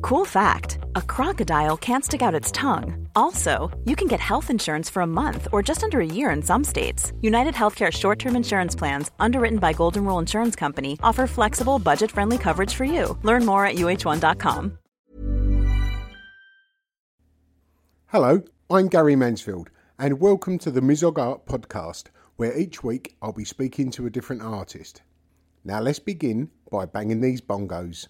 Cool fact a crocodile can't stick out its tongue. Also, you can get health insurance for a month or just under a year in some states. United Healthcare short term insurance plans, underwritten by Golden Rule Insurance Company, offer flexible, budget friendly coverage for you. Learn more at uh1.com. Hello, I'm Gary Mansfield, and welcome to the Mizog Art Podcast, where each week I'll be speaking to a different artist. Now let's begin by banging these bongos.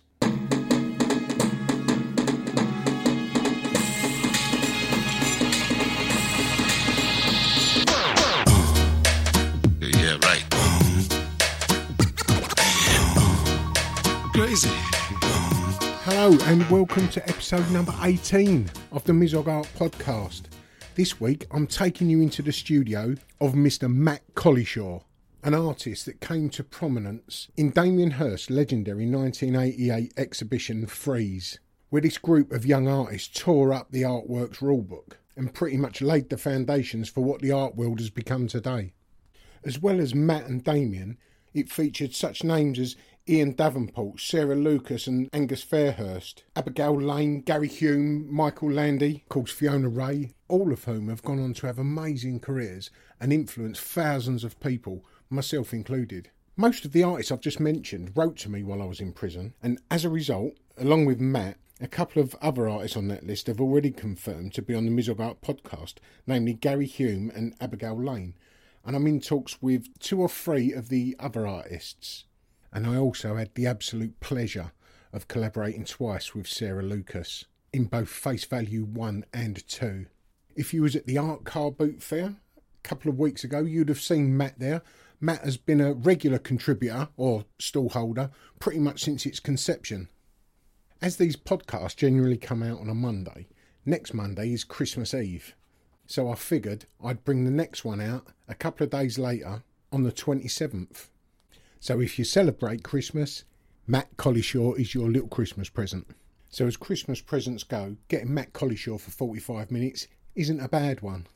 Hello, and welcome to episode number 18 of the Mizog Art Podcast. This week I'm taking you into the studio of Mr. Matt Collishaw, an artist that came to prominence in Damien Hirst's legendary 1988 exhibition Freeze, where this group of young artists tore up the artwork's rulebook and pretty much laid the foundations for what the art world has become today. As well as Matt and Damien, it featured such names as Ian Davenport, Sarah Lucas, and Angus Fairhurst, Abigail Lane, Gary Hume, Michael Landy, of course Fiona Rae, all of whom have gone on to have amazing careers and influenced thousands of people, myself included. Most of the artists I've just mentioned wrote to me while I was in prison, and as a result, along with Matt, a couple of other artists on that list have already confirmed to be on the Art podcast, namely Gary Hume and Abigail Lane. And I'm in talks with two or three of the other artists. And I also had the absolute pleasure of collaborating twice with Sarah Lucas in both Face Value 1 and 2. If you was at the Art Car Boot Fair a couple of weeks ago, you'd have seen Matt there. Matt has been a regular contributor or stall holder pretty much since its conception. As these podcasts generally come out on a Monday, next Monday is Christmas Eve. So I figured I'd bring the next one out a couple of days later on the 27th. So if you celebrate Christmas, Matt Collishaw is your little Christmas present. So as Christmas presents go, getting Matt Collishaw for 45 minutes isn't a bad one.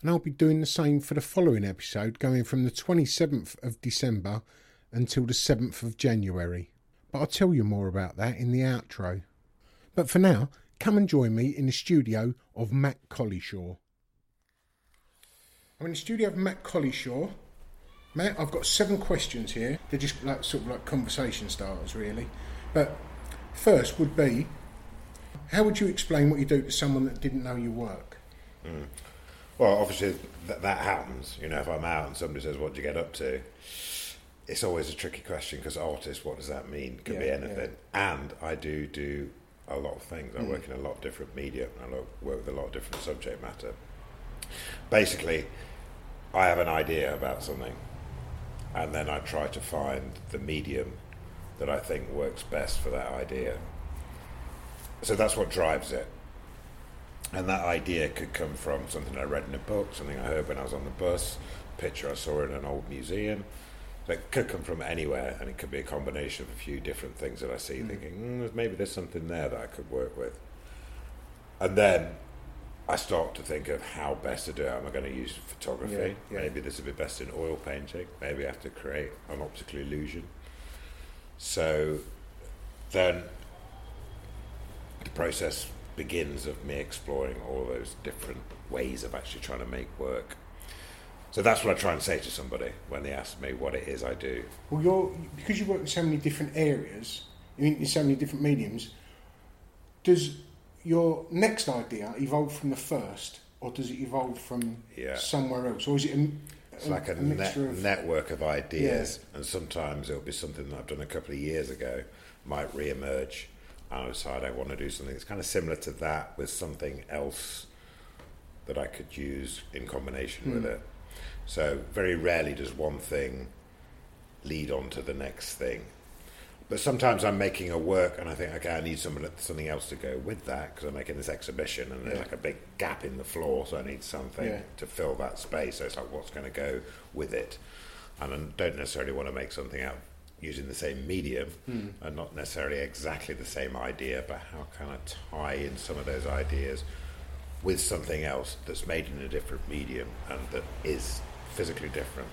And I'll be doing the same for the following episode, going from the 27th of December until the 7th of January. But I'll tell you more about that in the outro. But for now, come and join me in the studio of Matt Collishaw. I'm in the studio of Matt Collishaw. Matt, I've got seven questions here. They're just like sort of like conversation starters, really. But first would be, how would you explain what you do to someone that didn't know your work? Hmm. Well, obviously th- that happens. You know, if I'm out and somebody says, "What do you get up to?" It's always a tricky question because artist, what does that mean? Could be Yeah, anything. And I do do a lot of things. I hmm. work in a lot of different media. and I work with a lot of different subject matter. Basically, I have an idea about something, and then I try to find the medium that I think works best for that idea. So that's what drives it. And that idea could come from something I read in a book, something I heard when I was on the bus, a picture I saw in an old museum. That could come from anywhere, and it could be a combination of a few different things that I see, thinking mm, maybe there's something there that I could work with. And then I start to think of how best to do it. Am I going to use photography? Yeah, yeah. Maybe this would be best in oil painting. Maybe I have to create an optical illusion. So then the process begins of me exploring all those different ways of actually trying to make work. So that's what I try and say to somebody when they ask me what it is I do. Well, you're because you work in so many different areas, in in so many different mediums. does your next idea evolve from the first, or does it evolve from Yeah. somewhere else, or is it a, It's like a, net, of network of ideas, and sometimes it'll be something that I've done a couple of years ago, might re-emerge, and I decide I want to do something that's kind of similar to that with something else that I could use in combination with hmm. it. So very rarely does one thing lead on to the next thing. But sometimes I'm making a work and I think, okay, I need something, something else to go with that because I'm making this exhibition and there's Yeah. like a big gap in the floor, so I need something Yeah. to fill that space. So it's like, what's going to go with it? And I don't necessarily want to make something out using the same medium Hmm. and not necessarily exactly the same idea, but how can I tie in some of those ideas with something else that's made in a different medium and that is physically different?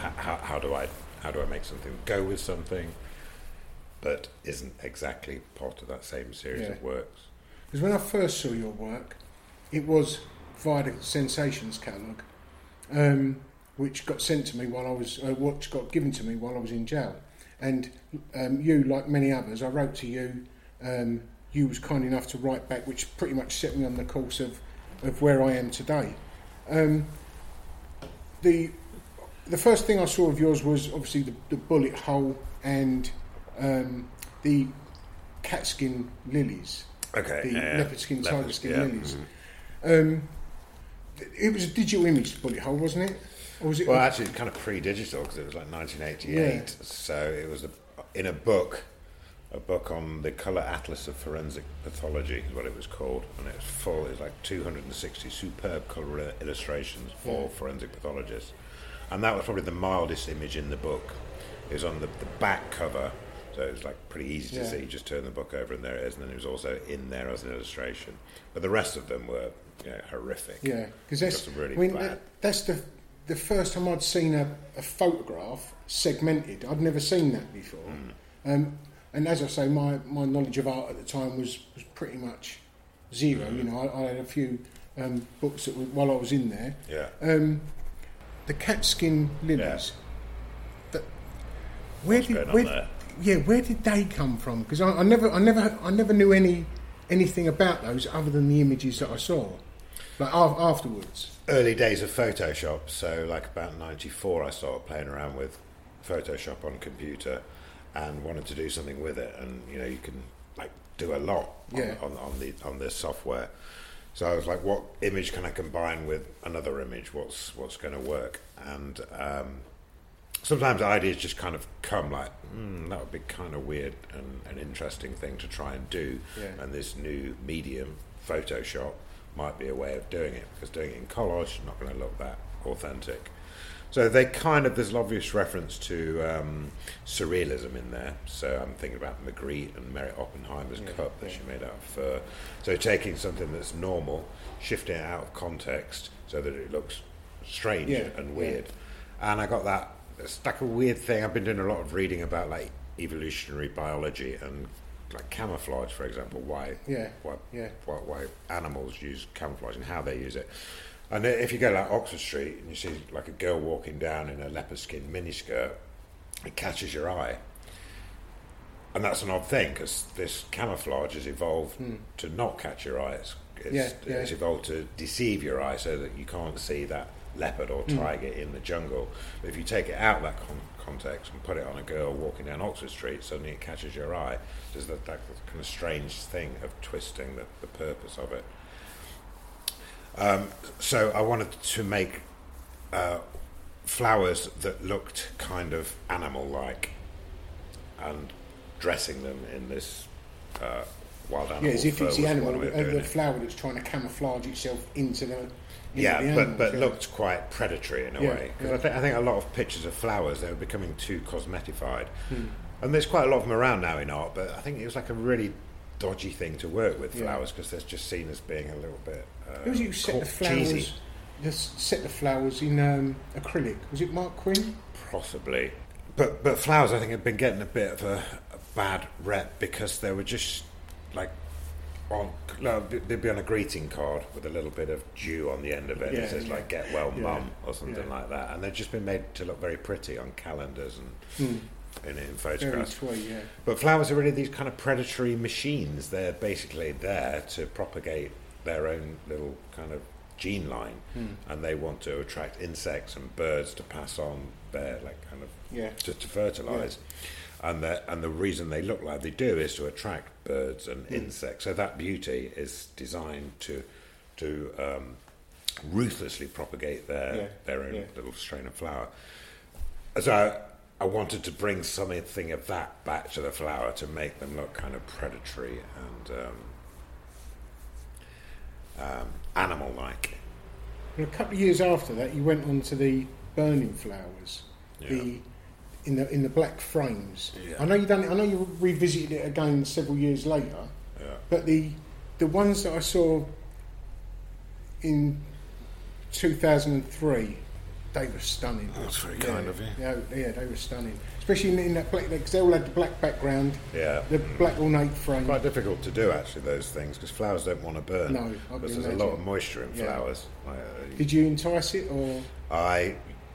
How, how, how do I how do I make something go with something, but isn't exactly part of that same series Yeah. of works? Because when I first saw your work, it was via the Sensations catalogue, um, which got sent to me while I was, uh, which got given to me while I was in jail. And um, you, like many others, I wrote to you. Um, you was kind enough to write back, which pretty much set me on the course of, of where I am today. Um, the the first thing I saw of yours was obviously the, the bullet hole and um, the catskin lilies Okay, the yeah, leopard skin, leopard tiger skin yeah, lilies. mhm. Um, it was a digital image bullet hole, wasn't it? Or was it? Well, actually, kind of pre-digital because it was like 1988. Yeah. So it was a, in a book, a book on the color atlas of forensic pathology is what it was called, and it was full. It was like 260 superb color illustrations for forensic pathologists, and that was probably the mildest image in the book. It was on the, the back cover. So it was like pretty easy to Yeah. see. You just turn the book over and there it is, and then it was also in there as an illustration. But the rest of them were you know, horrific. yeah, because that's really I mean, that, that's the the first time I'd seen a, a photograph segmented. I'd never seen that before. Hmm. Um, and as I say, my, my knowledge of art at the time was, was pretty much zero. Hmm. You know, I, I had a few um, books that were, while I was in there. Yeah. Um, the catskin lilies. That, where What's did where, yeah, where did they come from? Because I, I never, I never, I never knew any anything about those other than the images that I saw, like af- afterwards. early days of Photoshop. So, like about '94, I started playing around with Photoshop on computer and wanted to do something with it. And you know, you can like do a lot on, Yeah. on, on the on this software. So I was like, what image can I combine with another image? What's what's going to work? And um, sometimes ideas just kind of come like, mm, that would be kind of weird and an interesting thing to try and do. Yeah. And this new medium, Photoshop, might be a way of doing it because doing it in collage is not going to look that authentic. So they kind of there's an obvious reference to um, surrealism in there. So I'm thinking about Magritte and Meret Oppenheimer's cup that she made out of fur. So taking something that's normal, shifting it out of context so that it looks strange Yeah, and yeah. weird. And I got that. It's like a weird thing. I've been doing a lot of reading about like evolutionary biology and like camouflage, for example. Why? Yeah, Why? yeah. Why, why animals use camouflage and how they use it. And if you go like Oxford Street and you see like a girl walking down in a leopard skin miniskirt, it catches your eye. And that's an odd thing because this camouflage has evolved to not catch your eye. It's, it's. Yeah, yeah. it's evolved to deceive your eye so that you can't see that leopard or Hmm. tiger in the jungle. But if you take it out of that con- context and put it on a girl walking down Oxford Street, suddenly it catches your eye. There's that, that kind of strange thing of twisting the, the purpose of it. Um, so I wanted to make uh, flowers that looked kind of animal-like, and dressing them in this uh, wild animal. Yeah, as if it's the animal, one way of doing the flower that's trying to camouflage itself into the. Into Yeah, the but animals, but yeah. looked quite predatory in a Yeah, way because yeah. I think I think a lot of pictures of flowers they were becoming too cosmetified, Hmm. and there's quite a lot of them around now in art. But I think it was like a really dodgy thing to work with flowers because they're just seen as being a little bit. Who it who set the flowers? cheesy. Just set the flowers in um, acrylic. Was it Marc Quinn? Possibly. But but flowers, I think, have been getting a bit of a, a bad rep because they were just like on. No, they'd be on a greeting card with a little bit of dew on the end of it. Yeah, it says yeah. like "Get well, Yeah, mum" or something yeah. like that, and they've just been made to look very pretty on calendars and in, in photographs. twee, yeah. But flowers are really these kind of predatory machines. They're basically there to propagate their own little kind of gene line, Hmm. and they want to attract insects and birds to pass on their like kind of Yeah. to, to fertilize. And the and the reason they look like they do is to attract birds and Hmm. insects. So that beauty is designed to to um, ruthlessly propagate their Yeah. their own Yeah. little strain of flower. So I, wanted to bring something of that back to the flower to make them look kind of predatory and um, um, animal-like. And a couple of years after that, you went on to the burning flowers, Yeah. the in the in the black frames. Yeah. I know you done. it- I know you revisited it again several years later. Yeah. But the the ones that I saw in 2003, they were stunning. That's very yeah, kind of you. Yeah, yeah, they were stunning. Especially in, in that black, because they all had the black background, Yeah. the black ornate frame. Quite difficult to do actually those things because flowers don't want to burn. No, because there's a lot of moisture in Yeah. flowers. Uh, Did you entice it or? I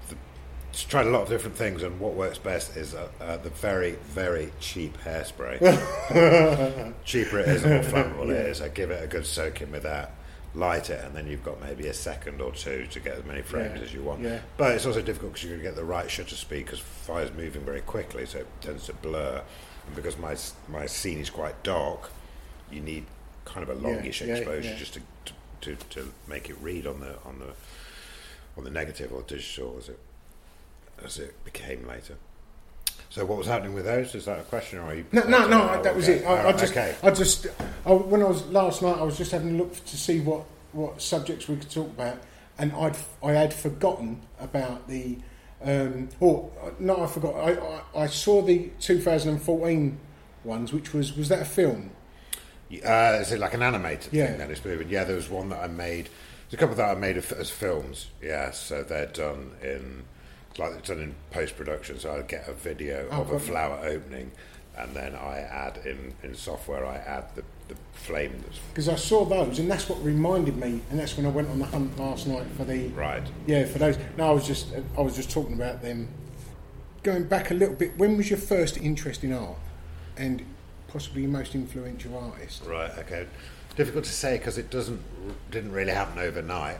th- tried a lot of different things, and what works best is uh, uh, the very, very cheap hairspray. Cheaper it is, the more flammable it is. I give it a good soaking with that, light it, and then you've got maybe a second or two to get as many frames Yeah, as you want. yeah. But it's also difficult because you're going to get the right shutter speed because fire's moving very quickly, so it tends to blur. And because my my scene is quite dark, you need kind of a longish yeah, exposure just to, to to to make it read on the on the on the negative or digital as it as it became later. So what was happening with those? Is that a question, or are you? No, no, no. Oh, that was it. I, I just, okay. I just, I, when I was last night, I was just having a look to see what what subjects we could talk about, and I'd I had forgotten about the. Um, or no, I forgot. I, I, I saw the 2014 ones, which was was that a film? Uh, is it like an animated Yeah. thing that is moving? Yeah, there was one that I made. There's a couple that I made as films. Yeah, so they're done in like it's done in post production. So I get a video Oh, of a flower opening, and then I add in in software. I add the, the flame that's Because I saw those, and that's what reminded me, and that's when I went on the hunt last night for the right. Yeah, for those. No, I was just I was just talking about them. Going back a little bit, when was your first interest in art, and possibly your most influential artist? Right. Okay. Difficult to say because it doesn't didn't really happen overnight.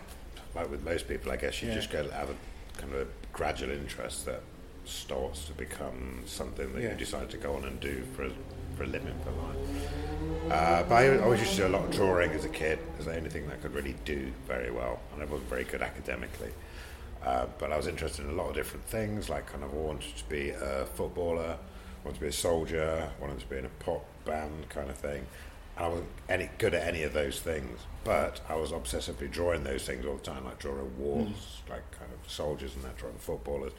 Like with most people, I guess you Yeah. just go have a kind of a gradual interest that starts to become something that Yeah. you decide to go on and do for a, for a living for life. Uh, but I always used to do a lot of drawing as a kid. It was the only thing that I could really do very well, and I wasn't very good academically. Uh, but I was interested in a lot of different things, like kind of wanted to be a footballer, wanted to be a soldier, wanted to be in a pop band kind of thing. And I wasn't any good at any of those things, but I was obsessively drawing those things all the time, like drawing wars, like kind of soldiers and that, drawing footballers.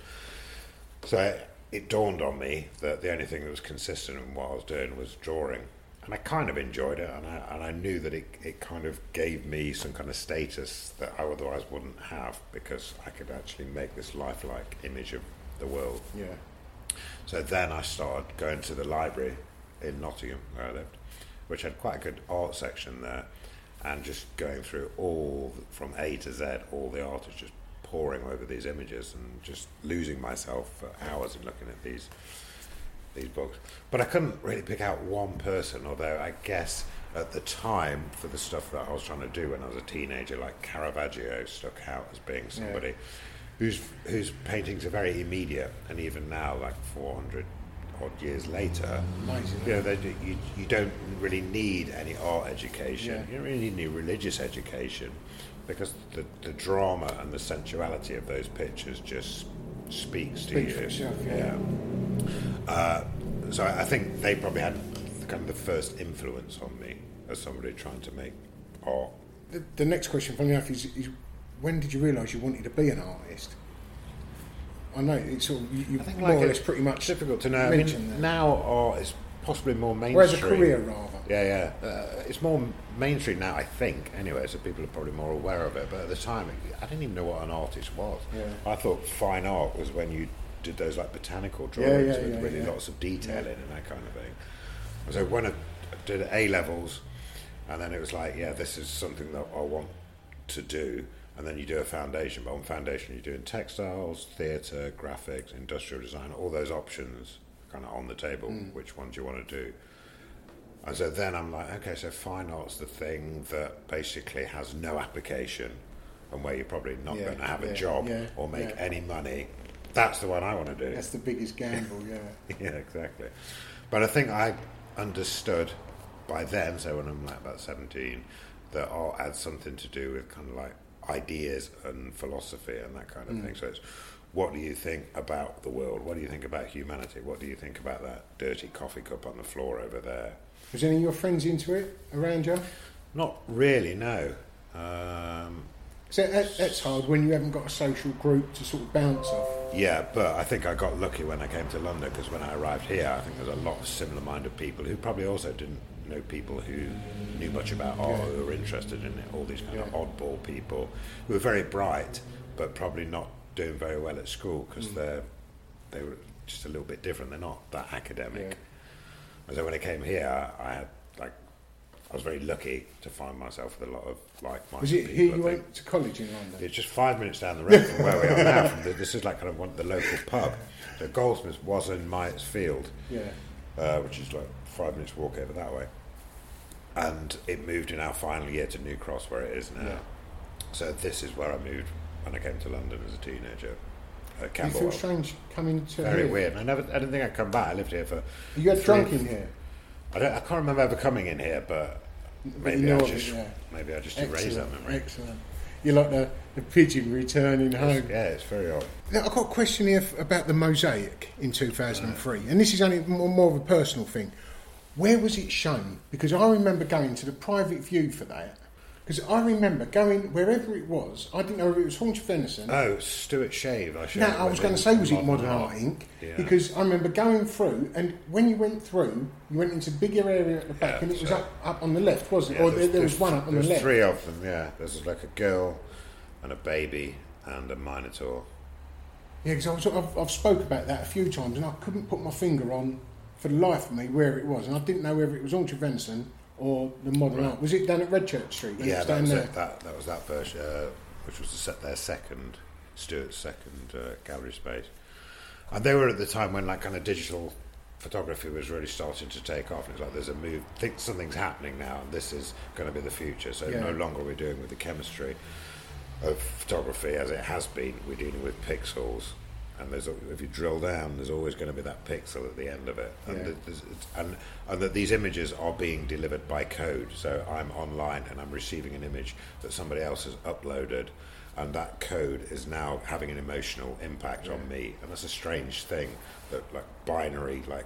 So it, it dawned on me that the only thing that was consistent in what I was doing was drawing. And I kind of enjoyed it, and I, and I knew that it, it kind of gave me some kind of status that I otherwise wouldn't have because I could actually make this lifelike image of the world. Yeah. So then I started going to the library in Nottingham, where I lived, which had quite a good art section there, and just going through all from A to Z, all the artists just pouring over these images and just losing myself for hours in looking at these these books. But I couldn't really pick out one person, although I guess at the time for the stuff that I was trying to do when I was a teenager, like Caravaggio stuck out as being somebody whose whose paintings are very immediate, and even now, like 400 odd years later, Amazing. you know, they, you, you don't really need any art education. Yeah. You don't really need any religious education because the, the drama and the sensuality of those pictures just speaks to you. itself, yeah. Uh, so I think they probably had kind of the first influence on me as somebody trying to make art. The, the next question, funny enough, is, is when did you realise you wanted to be an artist? I know it's sort of you, you I think more like or less pretty much difficult to know. I mean, that. now art is possibly more mainstream. Whereas a career rather. Yeah, yeah. Uh, it's more mainstream now, I think, anyway, so people are probably more aware of it. But at the time, I didn't even know what an artist was. Yeah. I thought fine art was when you did those like botanical drawings yeah, with yeah, really yeah. lots of detailing and that kind of thing. So when I did A levels, and then it was like, yeah, this is something that I want to do. And then you do a foundation, but on foundation you're doing textiles, theatre, graphics, industrial design, all those options kind of on the table. Mm. Which ones you want to do? And so then I'm like, okay, so fine art's the thing that basically has no application and where you're probably not Yeah, going to have yeah, a job yeah, or make any money. That's the one I want to do. That's the biggest gamble, yeah. yeah, exactly. But I think I understood by then, so when I'm like about 17, that art had something to do with kind of like ideas and philosophy and that kind of mm. thing. So it's what do you think about the world? What do you think about humanity? What do you think about that dirty coffee cup on the floor over there? Was any of your friends into it around you? Not really, no. Um, So that, that's hard when you haven't got a social group to sort of bounce off. Yeah, but I think I got lucky when I came to London because when I arrived here, I think there's a lot of similar-minded people who probably also didn't know people who knew much about art, or who were interested in it. All these kind of oddball people who were very bright, but probably not doing very well at school because they're they were just a little bit different. They're not that academic. Yeah. And so when I came here, I had like I was very lucky to find myself with a lot of like-minded Was it people. here I you went to college in London? It's just five minutes down the road from where we are now. From the, this is like kind of one, the local pub. So Goldsmiths was in Myers Field, Yeah. uh, which is like five minutes walk over that way. And it moved in our final year to New Cross, where it is now. Yeah. So this is where I moved when I came to London as a teenager. Uh, Do you feel strange coming to Very here? weird. I never. I didn't think I'd come back. I lived here for. You three- drunk in here? I don't. I can't remember ever coming in here, but maybe you know I of it, just yeah. maybe I just erased that memory. excellent. You're like the, the pigeon returning home. Yeah, it's very odd. Now, I've got a question here about the mosaic in 2003, and this is only more, more of a personal thing. Where was it shown? Because I remember going to the private view for that. Because I remember going wherever it was. I didn't know if it was Haunch of Venison. Oh, Stuart Shave. I no, I was going to say, was it Modern Art. Inc? Yeah. Because I remember going through, and when you went through, you went into a bigger area at the back, Yeah, and it was so- up, up on the left, wasn't it? Yeah, or there, there was one up on the there's left. three of them, yeah. There's like a girl and a baby and a minotaur. Yeah, because I've, I've spoke about that a few times, and I couldn't put my finger on for the life of me where it was, and I didn't know whether it was Haunch Venison or the Modern Art. Was it down at Redchurch Street? yeah, was that was, it, that, that was that version, uh, which was the set, their second, Stuart's second uh, gallery space. And they were at the time when like kind of digital photography was really starting to take off. And it's like there's a move, think something's happening now, and this is going to be the future. So Yeah. no longer we're doing with the chemistry of photography as it has been. We're dealing with pixels, and there's if you drill down, there's always going to be that pixel at the end of it, and Yeah. and and that these images are being delivered by code. So I'm online and I'm receiving an image that somebody else has uploaded. And that code is now having an emotional impact on me, and that's a strange thing. That like binary, like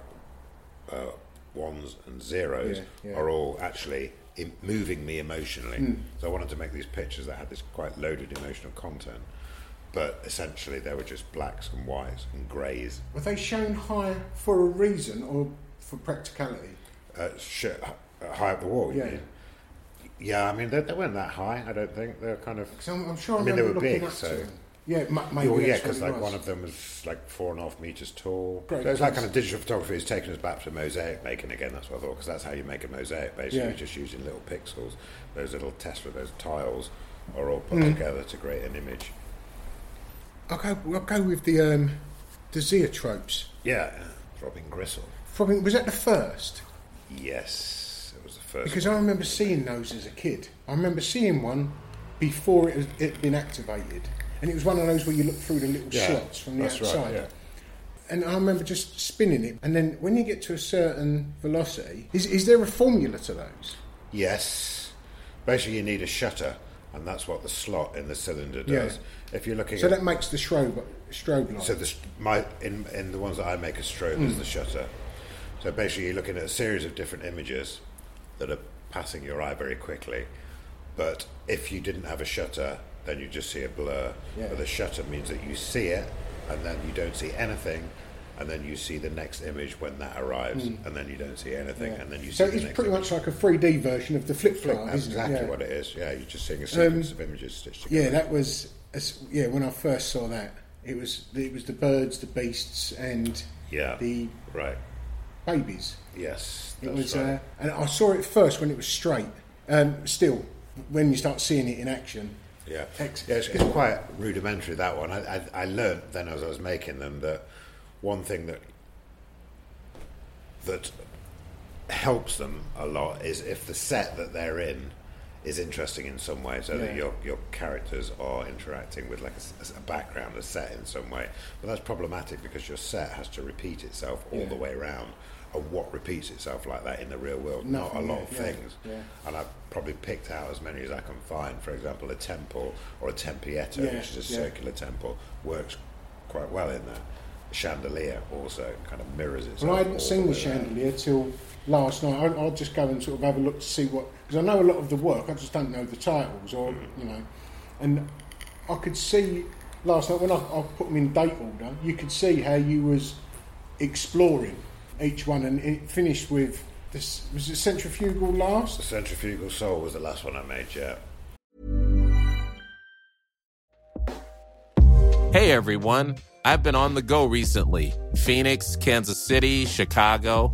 uh, ones and zeros Yeah, yeah. are all actually moving me emotionally. So I wanted to make these pictures that had this quite loaded emotional content, but essentially they were just blacks and whites and greys. Were they shown higher for a reason or for practicality? Uh, sh- uh, high up the wall. Yeah. mean? Yeah, I mean they, they weren't that high. I don't think they were kind of. I'm, I'm sure I, I mean, they were big, so- Yeah, ma- maybe. Oh yeah, because like was. one of them was like four and a half meters tall. Great, so it's like kind of digital photography has taken us back to mosaic making again. That's what I thought because that's how you make a mosaic. Basically, Yeah. just using little pixels. Those little tesserae, those tiles, are all put Mm. together to create an image. I'll go, I'll go with the um, the Zoetropes. Yeah, Throbbing Gristle. Throbbing, was that the first? Yes, it was the first. Because I remember seeing those as a kid. I remember seeing one before it had it been activated, and it was one of those where you look through the little Yeah, slots from the that's right, outside. yeah. And I remember just spinning it, and then when you get to a certain velocity, is, is there a formula to those? Yes, basically you need a shutter, and that's what the slot in the cylinder Yeah. If you're looking So at that makes the strobe strobe light. So the, my in in the ones that I make a strobe is the shutter. So basically, you're looking at a series of different images that are passing your eye very quickly. But if you didn't have a shutter, then you just see a blur. Yeah. But the shutter means that you see it, and then you don't see anything, and then you see the next image when that arrives, and then you don't see anything, and then you so see the it's next pretty image. much like a 3D version of the flip Flip, chart, That's isn't exactly it? Yeah. what it is. Yeah, you're just seeing a sequence Um, of images stitched together. Yeah, that was as- yeah. When I first saw that, it was it was the birds, the beasts, and Yeah. the right. babies. Yes. It was, right. uh, and I saw it first when it was straight. Um, still, when you start seeing it in action, Yeah, Ex- yeah, it's, it's quite rudimentary that one. I, I, I learnt then as I was making them that one thing that that helps them a lot is if the set that they're in is interesting in some way, so that your your characters are interacting with like a background, a set in some way. But that's problematic because your set has to repeat itself all Yeah. the way around. And what repeats itself like that in the real world? Nothing, Not a lot yeah, of things. yeah. And I've probably picked out as many as I can find. For example, a temple or a tempietto, Yeah, which is a yeah. circular temple, works quite well in there. Chandelier also kind of mirrors itself. Well, I hadn't seen the around. chandelier till last night. I, I'll just go and sort of have a look to see what because I know a lot of the work. I just don't know the titles or mm. you know, and I could see last night when I, I put them in date order. You could see how you was exploring each one, and it finished with this. Was it centrifugal last? The last? Centrifugal Soul was the last one I made, yeah. Hey everyone, I've been on the go recently Phoenix, Kansas City, Chicago.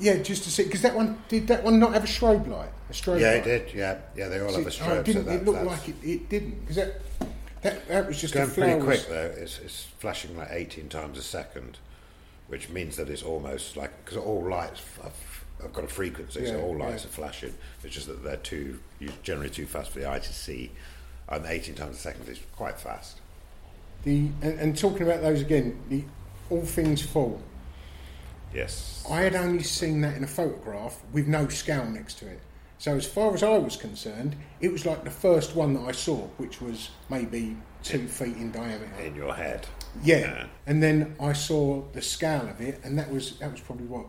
Yeah, just to see because that one did that one not have a strobe light? A strobe Yeah, light? it did. Yeah, yeah, they all have a oh, strobe. it didn't. so that, it looked like it, it didn't because that, that that was just going a pretty quick though. It's, it's flashing like 18 times a second, which means that it's almost like because all lights have, have got a frequency, so all lights yeah. are flashing. It's just that they're too generally too fast for the eye to see, and 18 times a second is quite fast. The and, and talking about those again, the all things fall. Yes. I had only seen that in a photograph with no scale next to it. So as far as I was concerned, it was like the first one that I saw, which was maybe two feet in diameter. in your head. Yeah. And then I saw the scale of it, and that was that was probably what.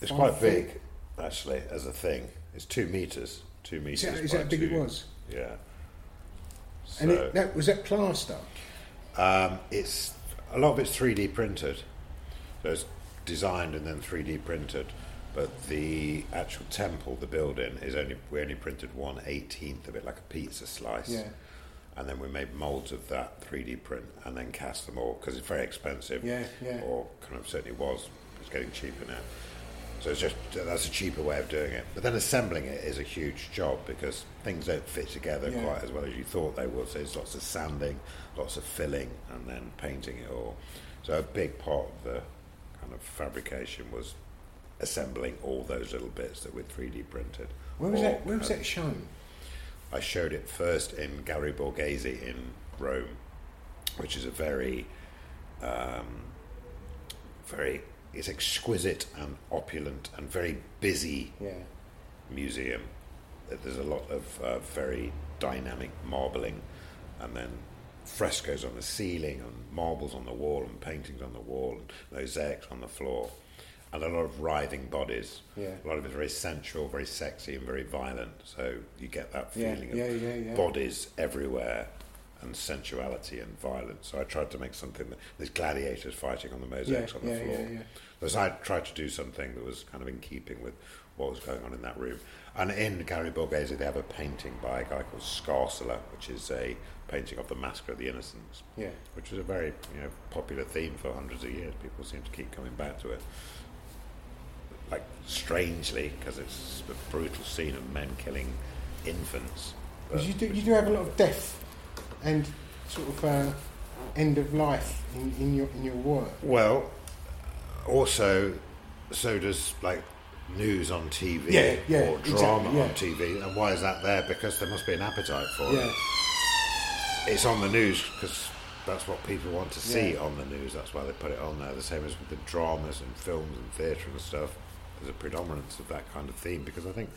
It's quite feet? big, actually, as a thing. It's two meters. Two meters. that- is that how big it was? Yeah. And it, that was that plaster. Um, it's a lot of it's 3D printed, so it's designed and then 3D printed. But the actual temple, the building, is only we only printed one eighteenth of it, like a pizza slice. Yeah. And then we made molds of that 3D print and then cast them all because it's very expensive. Yeah, yeah. Or kind of certainly was. It's getting cheaper now. So it's just that's a cheaper way of doing it. But then assembling it is a huge job because things don't fit together Yeah. quite as well as you thought they would. So there's lots of sanding, lots of filling, and then painting it all. So a big part of the kind of fabrication was assembling all those little bits that were 3D printed. Where was Or that? Where was that shown? I showed it first in Gallery Borghese in Rome, which is a very, um, very, it's exquisite and opulent and very busy Yeah. museum. There's a lot of uh, very dynamic marbling, and then frescoes on the ceiling, and marbles on the wall, and paintings on the wall, and mosaics on the floor, and a lot of writhing bodies. Yeah. A lot of it very sensual, very sexy, and very violent. So you get that feeling of yeah, yeah, yeah. bodies everywhere. And sensuality and violence. So I tried to make something that there's gladiators fighting on the mosaics on the floor. yeah, yeah. Because I tried to do something that was kind of in keeping with what was going on in that room. And in Gallery Borghese, they have a painting by a guy called Scarsula, which is a painting of the Massacre of the Innocents, Yeah. which was a very you know popular theme for hundreds of years. People seem to keep coming back to it. Like strangely, because it's a brutal scene of men killing infants. Because you do, you do have a lot of death and sort of uh, end of life in, in your in your work. Well, also, so does like news on TV Yeah, yeah, or exactly, drama yeah. on TV. And why is that there? Because there must be an appetite for Yeah. it. It's on the news because that's what people want to see on the news. That's why they put it on there. The same as with the dramas and films and theatre and stuff. there's a predominance of that kind of theme because I think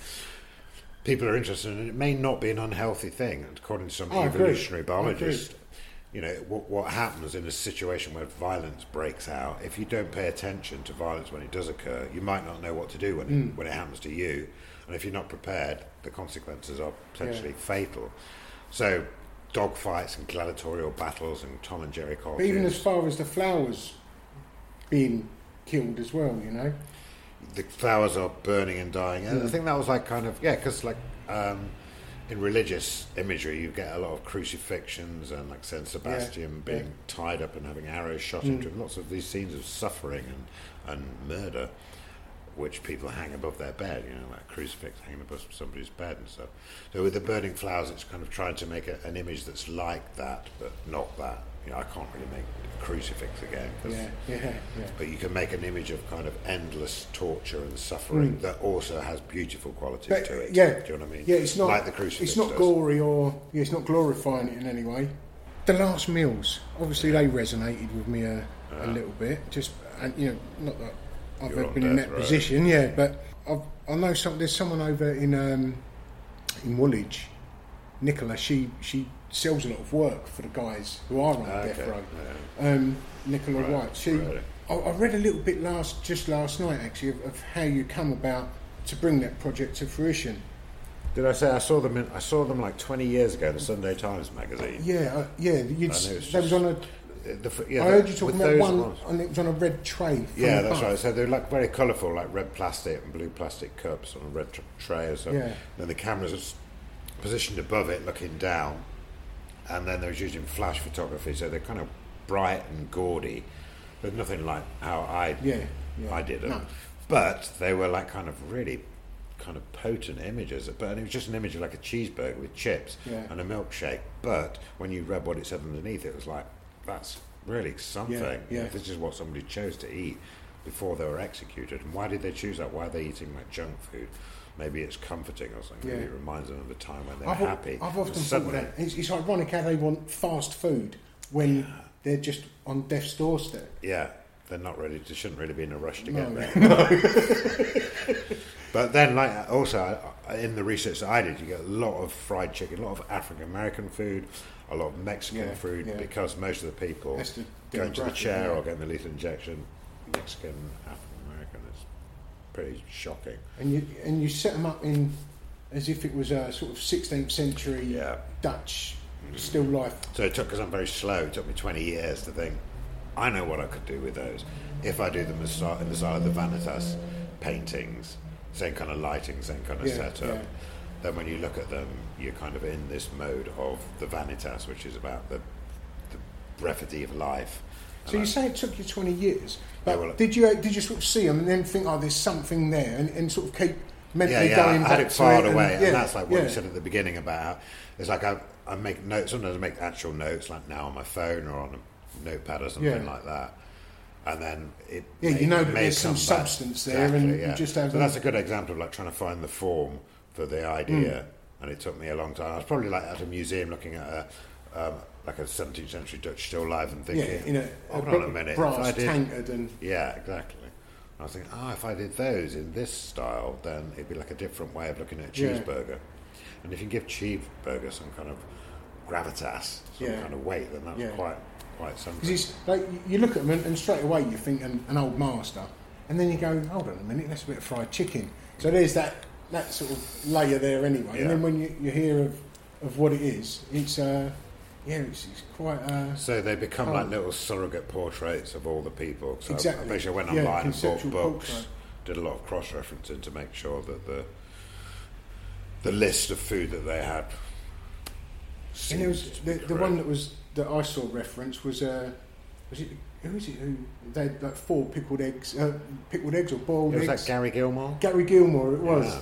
people are interested in it. It may not be an unhealthy thing, according to some agree. evolutionary biologists. You know what, what happens in a situation where violence breaks out. If you don't pay attention to violence when it does occur, you might not know what to do when Mm. it, when it happens to you, and if you're not prepared, the consequences are potentially fatal. So, dogfights and gladiatorial battles and Tom and Jerry cartoons. But even as far as the flowers being killed as well, you know. the flowers are burning and dying. And I Mm. think that was like kind of yeah, because like um, in religious imagery, you get a lot of crucifixions and like Saint Sebastian Yeah, Mm. being tied up and having arrows shot into him. Lots of these scenes of suffering and and murder, which people hang above their bed. You know, like crucifix hanging above somebody's bed and stuff. So with the burning flowers, it's kind of trying to make a, an image that's like that, but not that. You know, I can't really make a crucifix again. Yeah, yeah, yeah. but you can make an image of kind of endless torture and suffering that also has beautiful qualities Mm. But, to it. yeah, do you know what I mean? Yeah, it's not like the crucifix. It's not does. gory or yeah, it's not glorifying it in any way. The last meals, obviously, they resonated with me a, a little bit. Just and you know, not that I've You're ever been in that row. position, yeah, but I've, I know some. There's someone over in um, in Woolwich, Nicola. She she sells a lot of work for the guys who are on Ah, death okay, row. Um, Nicola Right, White. She. really. I, I read a little bit last just last night actually of, of how you come about to bring that project to fruition. Did I say I saw them? In, I saw them like 20 years ago in the Sunday Times magazine. Yeah, uh, yeah. You'd, know, it's was on a. The yeah, I heard you talking about one, ones. and it was on a red tray. Yeah, that's right. So they're like very colourful, like red plastic and blue plastic cups on a red tr- tray or something. Yeah. Then the cameras are positioned above it, looking down, and then they was using flash photography, so they're kind of bright and gaudy. There's nothing like how I Yeah, yeah. I did them, No. but they were like kind of really kind of potent images. But it was just an image of like a cheeseburger with chips Yeah. and a milkshake. But when you read what it said underneath, it was like that's really something. yeah. This is what somebody chose to eat before they were executed. And why did they choose that? Why are they eating like junk food? Maybe it's comforting or something. Maybe Yeah. it reminds them of a time when they were I've, happy. I've often thought that it's, it's ironic how they want fast food when they're just on death's doorstep. Yeah, they're not ready. They shouldn't really be in a rush to No. get there. but then, like also in the research that I did, you get a lot of fried chicken, a lot of African American food, a lot of Mexican Yeah, food, yeah. because most of the people going to the chair yeah. or getting the lethal injection, Mexican, African pretty shocking. And you and you set them up in as if it was a sort of 16th century Yeah. Dutch still life. So it took, because I'm very slow, it took me 20 years to think, I know what I could do with those. If I do them as in the style of the Vanitas paintings, same kind of lighting, same kind of Yeah, setup, yeah. then when you look at them, you're kind of in this mode of the Vanitas, which is about the, the brevity of life. So you say it took you 20 years, but Yeah, well, did you did you sort of see them and then think, oh, there's something there, and, and sort of keep mentally yeah, yeah, going I back had it filed away, and, yeah, that's like what yeah. you said at the beginning about it's like I, I make notes. Sometimes I make actual notes, like now on my phone or on a notepad or something Yeah. like that. And then it Yeah, may, you know that there's some back. substance there and you just haven't- that's a good example of like trying to find the form for the idea. Hmm. And it took me a long time. I was probably like at a museum looking at a um, like a 17th century Dutch still life and yeah, thinking, in a, hold a on a minute, brass I did- tankard and yeah, exactly. And I was thinking, oh, if I did those in this style, then it'd be like a different way of looking at a Yeah. cheeseburger. And if you give cheeseburger some kind of gravitas, some Yeah. kind of weight, then that's Yeah. quite quite something. Like you- you look at them and, and straight away you think an, an old master, and then you go, hold on a minute, that's a bit of fried chicken. So there's that that sort of layer there anyway. Yeah. And then when you, you hear of, of what it is, it's uh, yeah, it's, it's quite uh, So they become Oh. like little surrogate portraits of all the people. So Exactly. I basically went Yeah, online and bought books, portrait. did a lot of cross referencing to make sure that the the list of food that they had. And there was the, the one that was that I saw reference was uh, was it who was it who they had like four pickled eggs, uh, pickled eggs or boiled was eggs. that Gary Gilmore. Gary Gilmore, it was.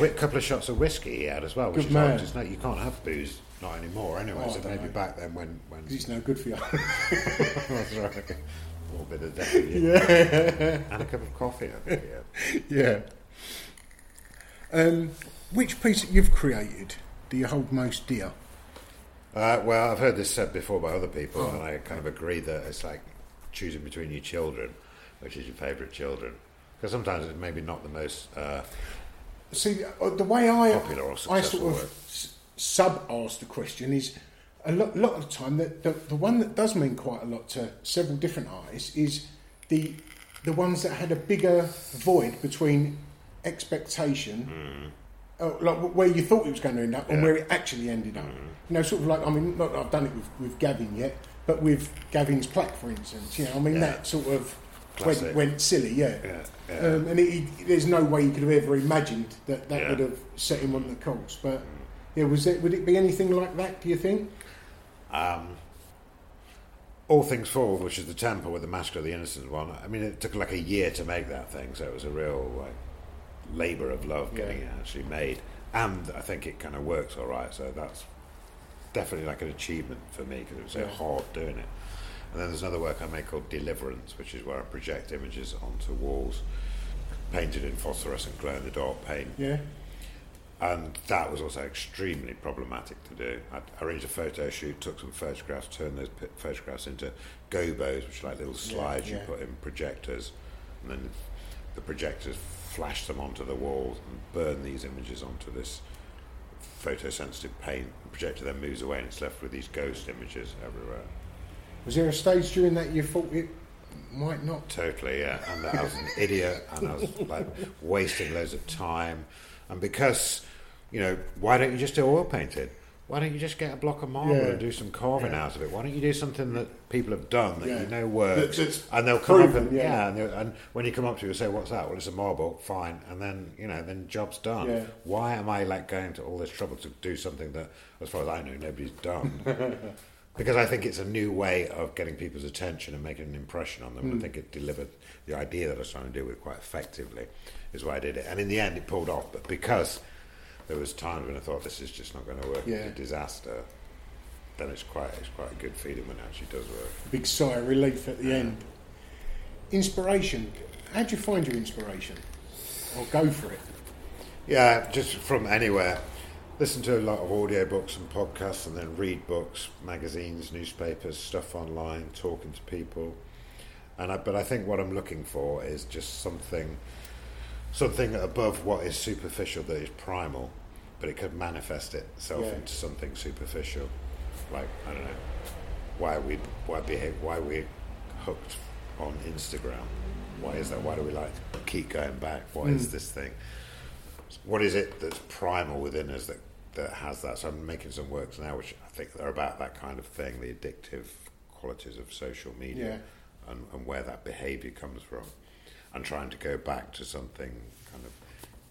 A couple of shots of whiskey he had as well, which Good is man. Just no, you can't have booze, not anymore anyway. Oh, so maybe know. back then when when it's no good for you. that's right, a little bit of death, yeah, and a cup of coffee. I think, yeah. yeah. Um, which piece that you've created do you hold most dear? Uh, well, I've heard this said before by other people, Oh. and I kind of agree that it's like choosing between your children, which is your favourite children. Because sometimes it's maybe not the most. Uh, See, uh, the way I Popular or I sort of. Sub ask the question is a lot, lot of the time the, the the one that does mean quite a lot to several different artists is the the ones that had a bigger void between expectation. Uh, like where you thought it was going to end up and. Yeah. Hmm. where it actually ended up. You know, sort of like I mean, not that I've done it with, with Gavin yet, but with Gavin's plaque, for instance. You know, I mean Yeah. that sort of went, went silly, yeah. Yeah. Um, and it, it- there's no way you could have ever imagined that that would have set him on the course. But yeah, was it? Would it be anything like that? Do you think? Um, all Things Fall, which is the temple with the Massacre of the Innocents one. I mean, it took like a year to make that thing, so it was a real like labour of love getting Yeah. it actually made. And I think it kind of works all right. So that's definitely like an achievement for me because it was so Yeah. hard doing it. And then there's another work I make called Deliverance, which is where I project images onto walls, painted in phosphorescent glow in the dark paint. Yeah. And that was also extremely problematic to do. I arranged a photo shoot, took some photographs, turned those pi- photographs into gobos, which are like little slides yeah. you put in projectors, and then the projectors flash them onto the walls and burn these images onto this photosensitive paint. The projector then moves away and it's left with these ghost images everywhere. Was there a stage during that you thought it might not? Totally, yeah. And I was an idiot, and I was like wasting loads of time. And because, you know, why don't you just do oil painted? Why don't you just get a block of marble Yeah. and do some carving Yeah. out of it? Why don't you do something that people have done that Yeah. you know works? That- that's and they'll come up and yeah. and, and when you come up to you say, "What's that?" Well, it's a marble. Fine, and then you know, then job's done. Why am I like going to all this trouble to do something that, as far as I know, nobody's done? because I think it's a new way of getting people's attention and making an impression on them. Hmm. I think it delivered the idea that I was trying to do with quite effectively, is why I did it. And in the end, it pulled off. But because there was times when I thought this is just not going to work, Yeah. it's a disaster. Then it's quite it's quite a good feeling when it actually does work. Big sigh of relief at the end. Inspiration. How do you find your inspiration? Or go for it? Yeah, just from anywhere. Listen to a lot of audiobooks and podcasts, and then read books, magazines, newspapers, stuff online, talking to people. And I, but I think what I'm looking for is just something, something above what is superficial that is primal, but it could manifest itself Yeah. into something superficial, like I don't know, why we why behave why we hooked on Instagram. Why is that? Why do we like keep going back? What is hmm. this thing? what is it that's primal within us that, that has that? So I'm making some works now, which I think are about that kind of thing, the addictive qualities of social media and, and where that behaviour comes from, and trying to go back to something kind of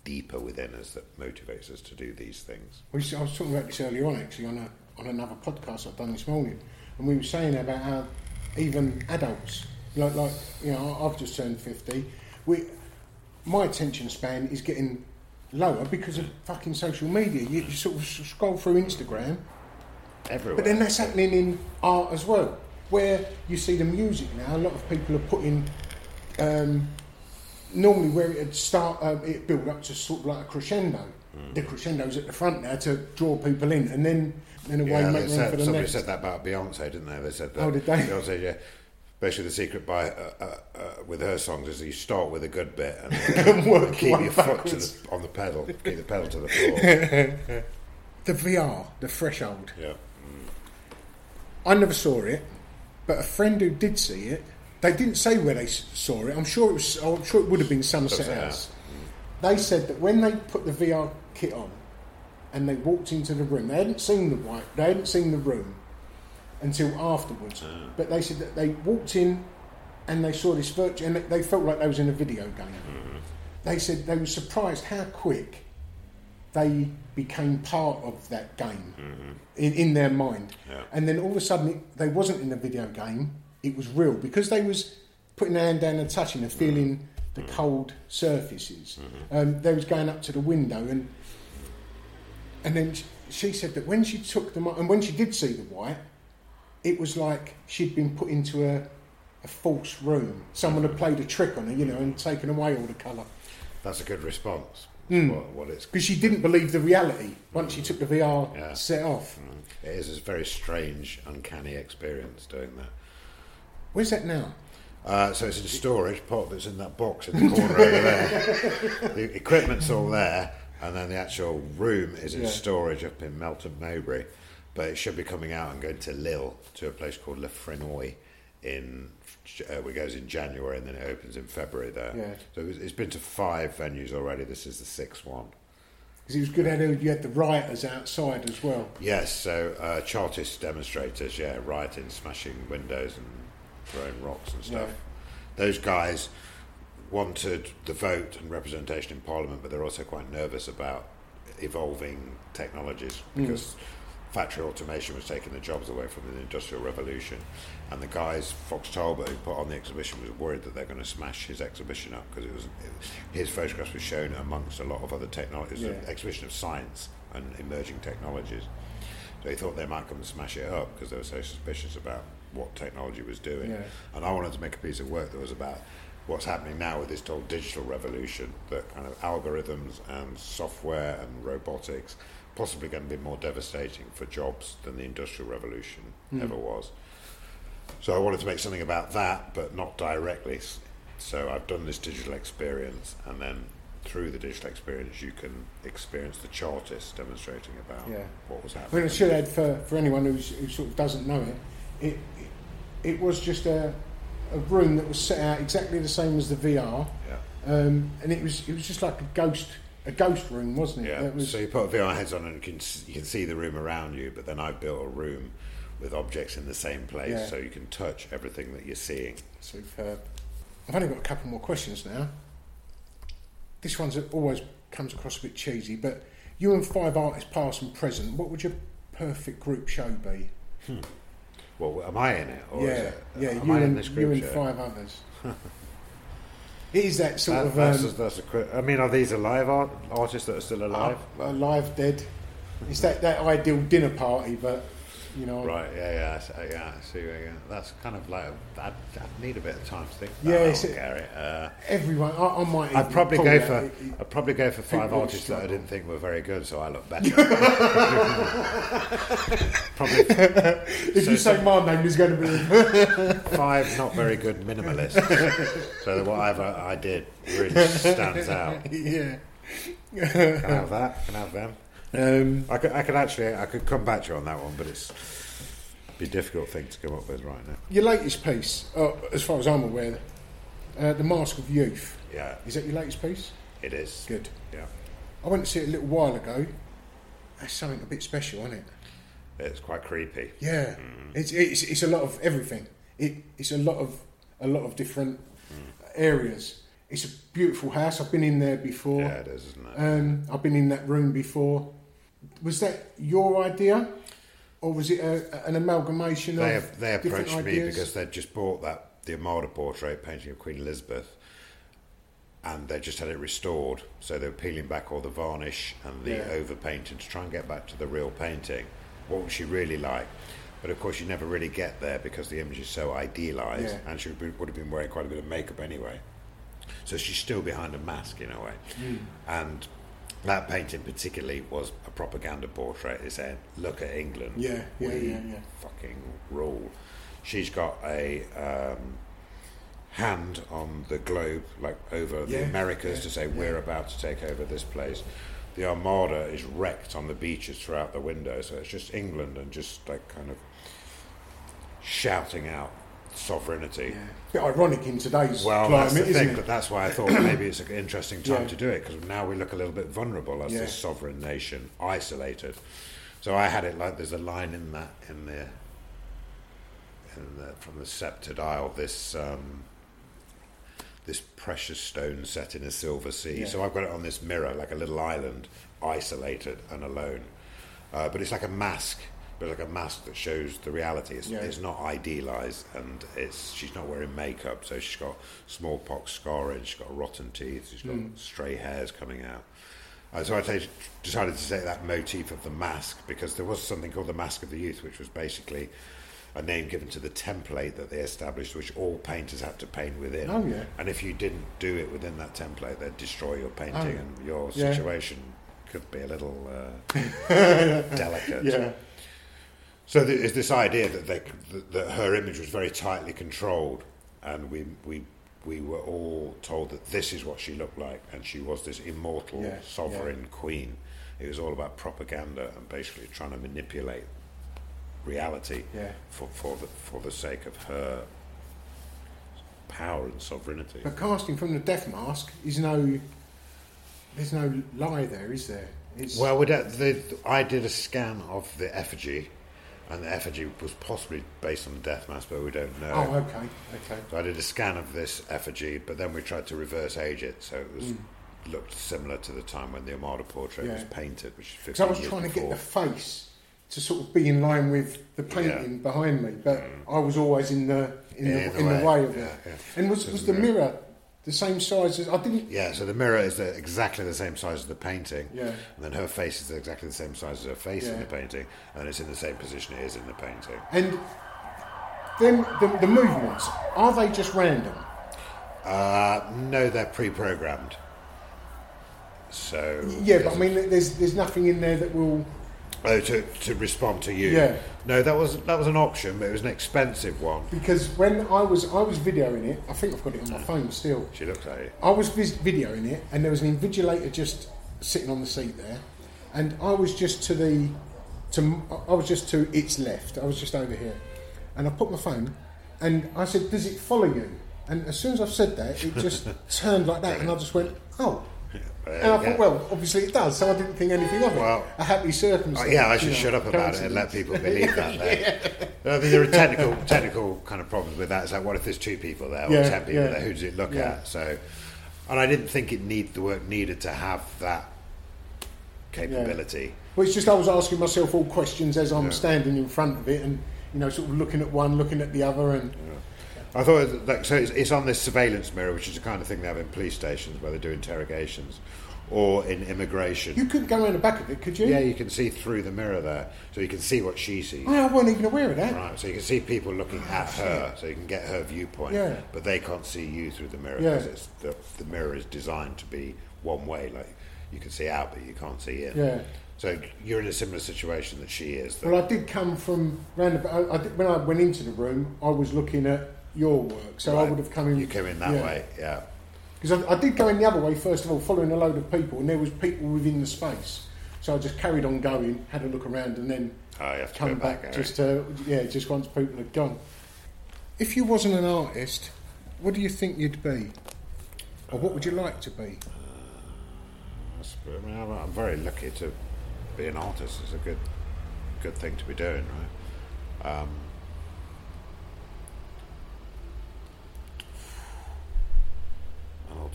deeper within us that motivates us to do these things. We, I was talking about this earlier on, actually, on a, on another podcast I've done this morning, and we were saying about how even adults, like like you know, I've just turned fifty. We, my attention span is getting lower because of fucking social media. You, you sort of scroll through Instagram, Everywhere. but then that's happening in art as well, where you see the music now. A lot of people are putting. Um, normally, where it'd start, um, it build up to sort of like a crescendo. Hmm. The crescendo's at the front now to draw people in, and then then away yeah, make they room said, for the somebody next. said that about Beyonce, didn't they? They said that. Oh, did they? Beyonce, yeah. Basically, the secret by uh, uh, uh, with her songs is you start with a good bit and, And work keep your foot to the, on the pedal, keep the pedal to the floor. The VR, the threshold. yeah. I never saw it, but a friend who did see it, they didn't say where they saw it. I'm sure it was. I'm sure it would have been Somerset House. They said that when they put the VR kit on and they walked into the room, they hadn't seen the white, they hadn't seen the room until afterwards. Mm. But they said that they walked in and they saw this virtual, and they- felt like they was in a video game. Mm-hmm. They said they were surprised how quick they became part of that game mm-hmm. in, in their mind. Yeah. And then all of a sudden, it, they wasn't in a video game; it was real because they was putting their hand down and touching and feeling the cold surfaces. Um, they was going up to the window, and and then she said that when she took them, and when she did see the white, it was like she'd been put into a, a false room. Someone had played a trick on her, you know, and taken away all the colour. That's a good response. Hmm. What, what it's Because she didn't believe the reality once she took the VR Yeah. set off. it is a very strange, uncanny experience doing that. Where's that now? Uh, so it's in storage, pot that's in that box in the corner over there. The equipment's all there, and then the actual room is in Yeah. storage up in Melton Mowbray. But it should be coming out and going to Lille, to a place called Le Fresnoy in, uh, it goes in January and then it opens in February there. Yeah. So it's it's been to five venues already. This is the sixth one. Because it was good how you had the rioters outside as well. Yes, so uh, Chartist demonstrators, yeah, rioting, smashing windows and throwing rocks and stuff. Yeah. Those guys wanted the vote and representation in Parliament, but they're also quite nervous about evolving technologies hmm. because factory automation was taking the jobs away from the Industrial Revolution. And the guys, Fox Talbot, who put on the exhibition, was worried that they're going to smash his exhibition up because it was it, his photographs were shown amongst a lot of other technologies. Was an exhibition of science and emerging technologies. So he thought they might come and smash it up because they were so suspicious about what technology was doing. Yeah. And I wanted to make a piece of work that was about what's happening now with this whole digital revolution, that kind of algorithms and software and robotics possibly going to be more devastating for jobs than the industrial revolution hmm. ever was. So I wanted to make something about that, but not directly. So I've done this digital experience, and then through the digital experience, you can experience the chartist demonstrating about Yeah. what was I mean, happening. I should add for, for anyone who's, who sort of doesn't know it, it, it, was just a, a room that was set out exactly the same as the VR, Yeah. um, and it was it was just like a ghost a ghost room, wasn't it? Yeah. Was, So you put VR heads on and you can you can see the room around you, but then I've built a room with objects in the same place, Yeah. so you can touch everything that you're seeing. Superb. I've only got a couple more questions now. This one's always comes across a bit cheesy, but you and five artists, past and present, what would your perfect group show be? Well, am I in it? Or yeah, is it, yeah, am you I in and you and show? five others. it is that sort That- of that's, um, a, that's a. I mean, are these alive art, artists that are still alive? uh, live dead. It's that, that ideal dinner party, but you know, Right, yeah, yeah, I see- yeah, I see you're. That's kind of like, I'd, I'd need a bit of time to think about Yeah, that Gary. Uh, everyone. I, I might. I'd even probably go for, It- I'd probably go for five artists that I didn't think were very good, so I look better. probably if you say my name, there's going to be. five not very good minimalists. so whatever I did really stands out. yeah. Can I have that? Can I have them? Um, I could, I could actually, I could come back to you on that one, but it's be a difficult thing to come up with right now. your latest piece, uh, as far as I'm aware, uh, the Mask of Youth. Yeah, Is that your latest piece? it is. Good. Yeah, I went to see it a little while ago. That's something a bit special, isn't it? it's quite creepy. Yeah, Mm. it's, it's it's a lot of everything. It it's a lot of a lot of different areas. It's a beautiful house. I've been in there before. Yeah, it is, isn't it? Um, I've been in that room before. Was that your idea, or was it a, an amalgamation they, of they approached me because they'd just bought that the Armada portrait painting of Queen Elizabeth, and they just had it restored. So they were peeling back all the varnish and the Yeah. overpainting to try and get back to the real painting. What was she really like? But of course, you never really get there because the image is so idealised, Yeah. and she would, be, would have been wearing quite a bit of makeup anyway. So she's still behind a mask in a way. Hmm. And that painting particularly was propaganda portrait. It said, "Look at England, Yeah, yeah, we yeah, yeah. fucking rule." She's got a um, hand on the globe, like over the Americas, yeah, to say we're about to take over this place. The Armada is wrecked on the beaches throughout the window, so it's just England and just like kind of shouting out sovereignty. Bit ironic in today's Well, climate, that's isn't thing, it? but that's why I thought maybe it's an interesting time Yeah. to do it because now we look a little bit vulnerable as Yeah. this sovereign nation, isolated. So I had it like there's a line in that in the in the from the sceptred isle this um, this precious stone set in a silver sea. Yeah. So I've got it on this mirror like a little island, isolated and alone. Uh, but it's like a mask, but like a mask that shows the reality. It's, Yeah. it's not idealised, and it's she's not wearing makeup, so she's got smallpox scarring, she's got rotten teeth, she's got stray hairs coming out. Uh, so I decided to take that motif of the mask because there was something called the Mask of the Youth, which was basically a name given to the template that they established, which all painters had to paint within. Oh, yeah. And if you didn't do it within that template, they'd destroy your painting, Oh, and your yeah. situation could be a little uh, delicate. Yeah, So th- it's this idea that they, that, her image was very tightly controlled, and we we we were all told that this is what she looked like, and she was this immortal Yeah, sovereign queen. It was all about propaganda and basically trying to manipulate reality Yeah. for for the for the sake of her power and sovereignty. But casting from the death mask is no. There's no lie there, is there? It's, Well, we the, I did a scan of the effigy, and the effigy was possibly based on the death mask, but we don't know. oh, okay, okay. So I did a scan of this effigy, but then we tried to reverse age it, so it was looked similar to the time when the Armada portrait was Mm. Painted, which is 15 Because I was trying to get the face to sort of be in line with the painting behind me, but I was always in the in, Yeah, the, in the in the way, way of yeah, it. yeah. And was So was the the mirror the same size as I didn't? Yeah, so the mirror is the, exactly the same size as the painting, Yeah. and then her face is exactly the same size as her face in the painting, and it's in the same position it is in the painting. And then the, the movements are they just random? Uh, no, they're pre-programmed. So Yeah, but I mean, there's there's nothing in there that will. Oh, to, to respond to you. Yeah. No, that was that was an option, but it was an expensive one. Because when I was I was videoing it, I think I've got it on my mm. phone still. She looks at it. I was vis- videoing it, and there was an invigilator just sitting on the seat there, and I was just to the, to I was just to its left. I was just over here, and I put my phone, and I said, "Does it follow you?" And as soon as I've said that, it just turned like that, and I just went, "Oh." And I thought, well, obviously it does, so I didn't think anything of it. Well- a happy Oh, circumstance. yeah, I you should know, shut up about it and let people believe that. There. I mean, there are technical technical kind of problems with that. It's like, what if there's two people there or Yeah, ten people yeah. there? Who does it look Yeah. at? So, and I didn't think it need the work needed to have that capability. Well, it's just I was asking myself all questions as I'm Yeah. standing in front of it, and you know, sort of looking at one, looking at the other, and I thought like so. It's, it's on this surveillance mirror, which is the kind of thing they have in police stations where they do interrogations, or in immigration. you couldn't go around the back of it, could you? yeah, you can see through the mirror there, so you can see what she sees. Oh, I wasn't even aware of that. Right, so you can see people looking at oh, her, so you can get her viewpoint. Yeah. But they can't see you through the mirror Yeah. because it's the, the mirror is designed to be one way. Like you can see out, but you can't see in. Yeah. So you're in a similar situation that she is. that- Well, I did come from round about. I, I did, when I went into the room, I was looking at your work, so I would have come in. You came in that yeah. way, yeah. Because I, I did go in the other way first of all, following a load of people, and there was people within the space. So I just carried on going, had a look around, and then Oh, come back, back, just to, yeah, just once people had gone. If you wasn't an artist, what do you think you'd be, or what would you like to be? That's- I mean, I'm, I'm very lucky to be an artist. It's a good, good thing to be doing, right? Um,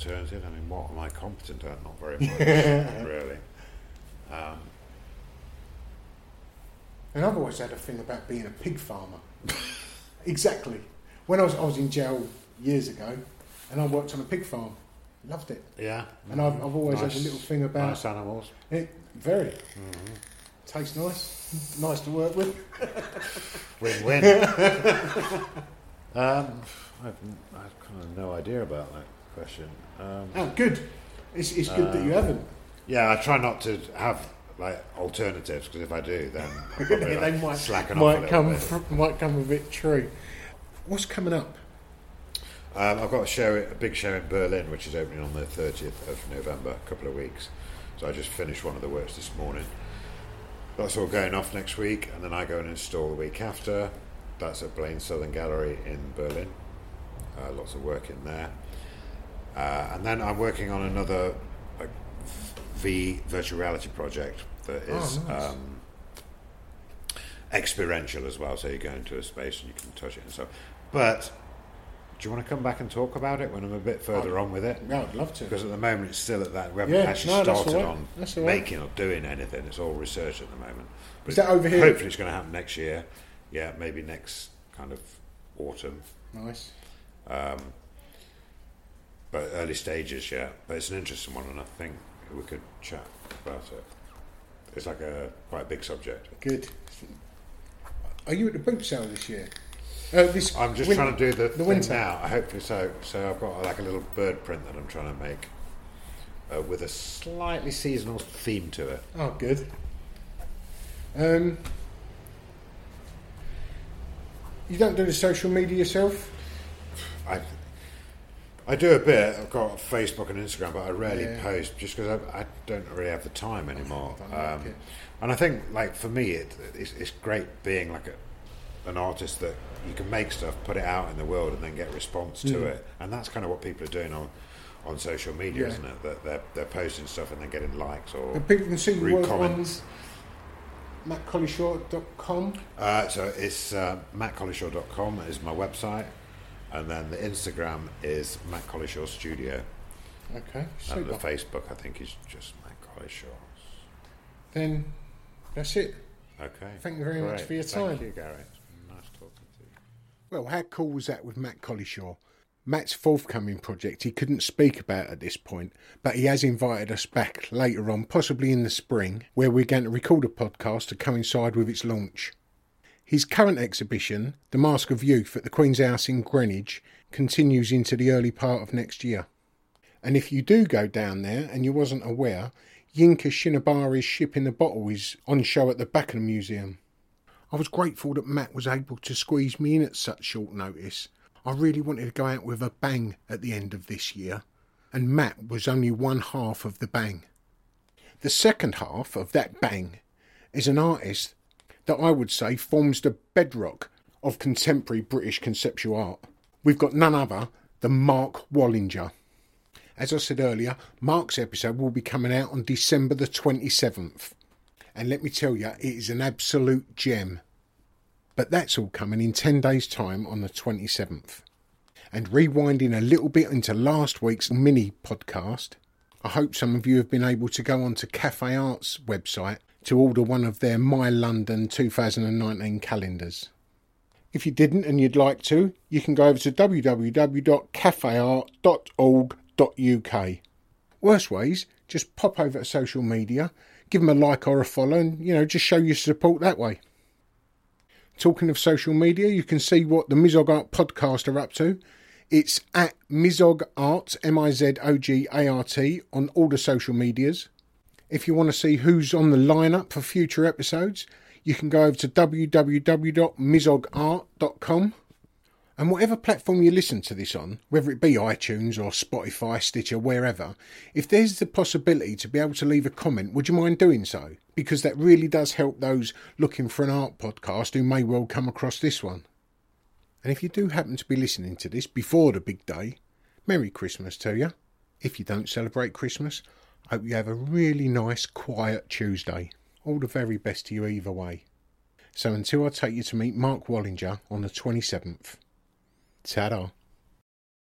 alternative. I mean, what am I competent at? Not very much, really. Um, And I've always had a thing about being a pig farmer. exactly. When I was I was in jail years ago, and I worked on a pig farm. Loved it. yeah. And I've, I've always had a little thing about nice animals. it. Very. Tastes nice. Nice to work with. Win-win. um, I've, I've kind of no idea about that question. Um, Oh, good. It's, it's good that you haven't. yeah, I try not to have like alternatives because if I do, then I'll probably they like, might, slacken off a might little come bit. fr- might come a bit true. What's coming up? Um, I've got a show, a big show in Berlin, which is opening on the 30th of November, a couple of weeks. So I just finished one of the works this morning. That's all going off next week, and then I go and install the week after. That's at Blain Southern Gallery in Berlin. Uh, lots of work in there. Uh, and then I'm working on another like, V virtual reality project that is Oh, nice. um, experiential as well. So you go into a space and you can touch it and stuff. But do you want to come back and talk about it when I'm a bit further on with it? Yeah, I'd love to. Because at the moment it's still at that. We haven't Yeah, actually no, started right. on making or doing anything. It's all research at the moment. But Is that over here? Hopefully it's going to happen next year. Yeah, maybe next kind of autumn. Nice. Um, but early stages, yeah. But it's an interesting one, and I think we could chat about it. It's like a quite a big subject. Good. Are you at the boot sale this year? Uh, this I'm just win- trying to do the, the winter. now. Hopefully so. So I've got like a little bird print that I'm trying to make uh, with a slightly seasonal theme to it. Oh, good. Um, you don't do the social media yourself? I I do a bit. I've got Facebook and Instagram, but I rarely Yeah. post just because I, I don't really have the time anymore. like Um, and I think, like for me, it, it's, it's great being like a, an artist that you can make stuff, put it out in the world, and then get response to it. And that's kind of what people are doing on on social media, Yeah. isn't it? That they're they're posting stuff and then getting likes or And people can see your read work on comments. mattcollishaw.com. Uh, so it's uh, mattcollishaw.com is my website, and then the Instagram is Matt Collishaw Studio, Okay, and the. Facebook I think is just Matt Collishaw. Then that's it. Okay. Thank you very much for your Thank time. you, Gary. Nice talking to you. Well, how cool was that with Matt Collishaw? Matt's forthcoming project he couldn't speak about at this point, but he has invited us back later on, possibly in the spring, where we're going to record a podcast to coincide with its launch. His current exhibition, The Mask of Youth at the Queen's House in Greenwich, continues into the early part of next year. And if you do go down there and you wasn't aware, Yinka Shonibare's Ship in the Bottle is on show at the the museum. I was grateful that Matt was able to squeeze me in at such short notice. I really wanted to go out with a bang at the end of this year, and Matt was only one half of the bang. The second half of that bang is an artist that I would say forms the bedrock of contemporary British conceptual art. We've got none other than Mark Wallinger. As I said earlier, Mark's episode will be coming out on December the 27th. And let me tell you, it is an absolute gem. But that's all coming in 10 days' time on the 27th. And rewinding a little bit into last week's mini podcast, I hope some of you have been able to go onto Cafe Art's website to order one of their My London 2019 calendars. If you didn't and you'd like to, you can go over to www.cafeart.org.uk. Worst ways, just pop over to social media, give them a like or a follow, and you know, just show your support that way. Talking of social media, you can see what the Mizog Art podcast are up to. It's at Mizog Art, M I Z O G A R T, on all the social medias. If you want to see who's on the lineup for future episodes, you can go over to www.mizogart.com. And whatever platform you listen to this on, whether it be iTunes or Spotify, Stitcher, wherever, if there's the possibility to be able to leave a comment, would you mind doing so? Because that really does help those looking for an art podcast who may well come across this one. And if you do happen to be listening to this before the big day, Merry Christmas to you. If you don't celebrate Christmas, hope you have a really nice, quiet Tuesday. All the very best to you either way. So until I take you to meet Mark Wallinger on the 27th, ta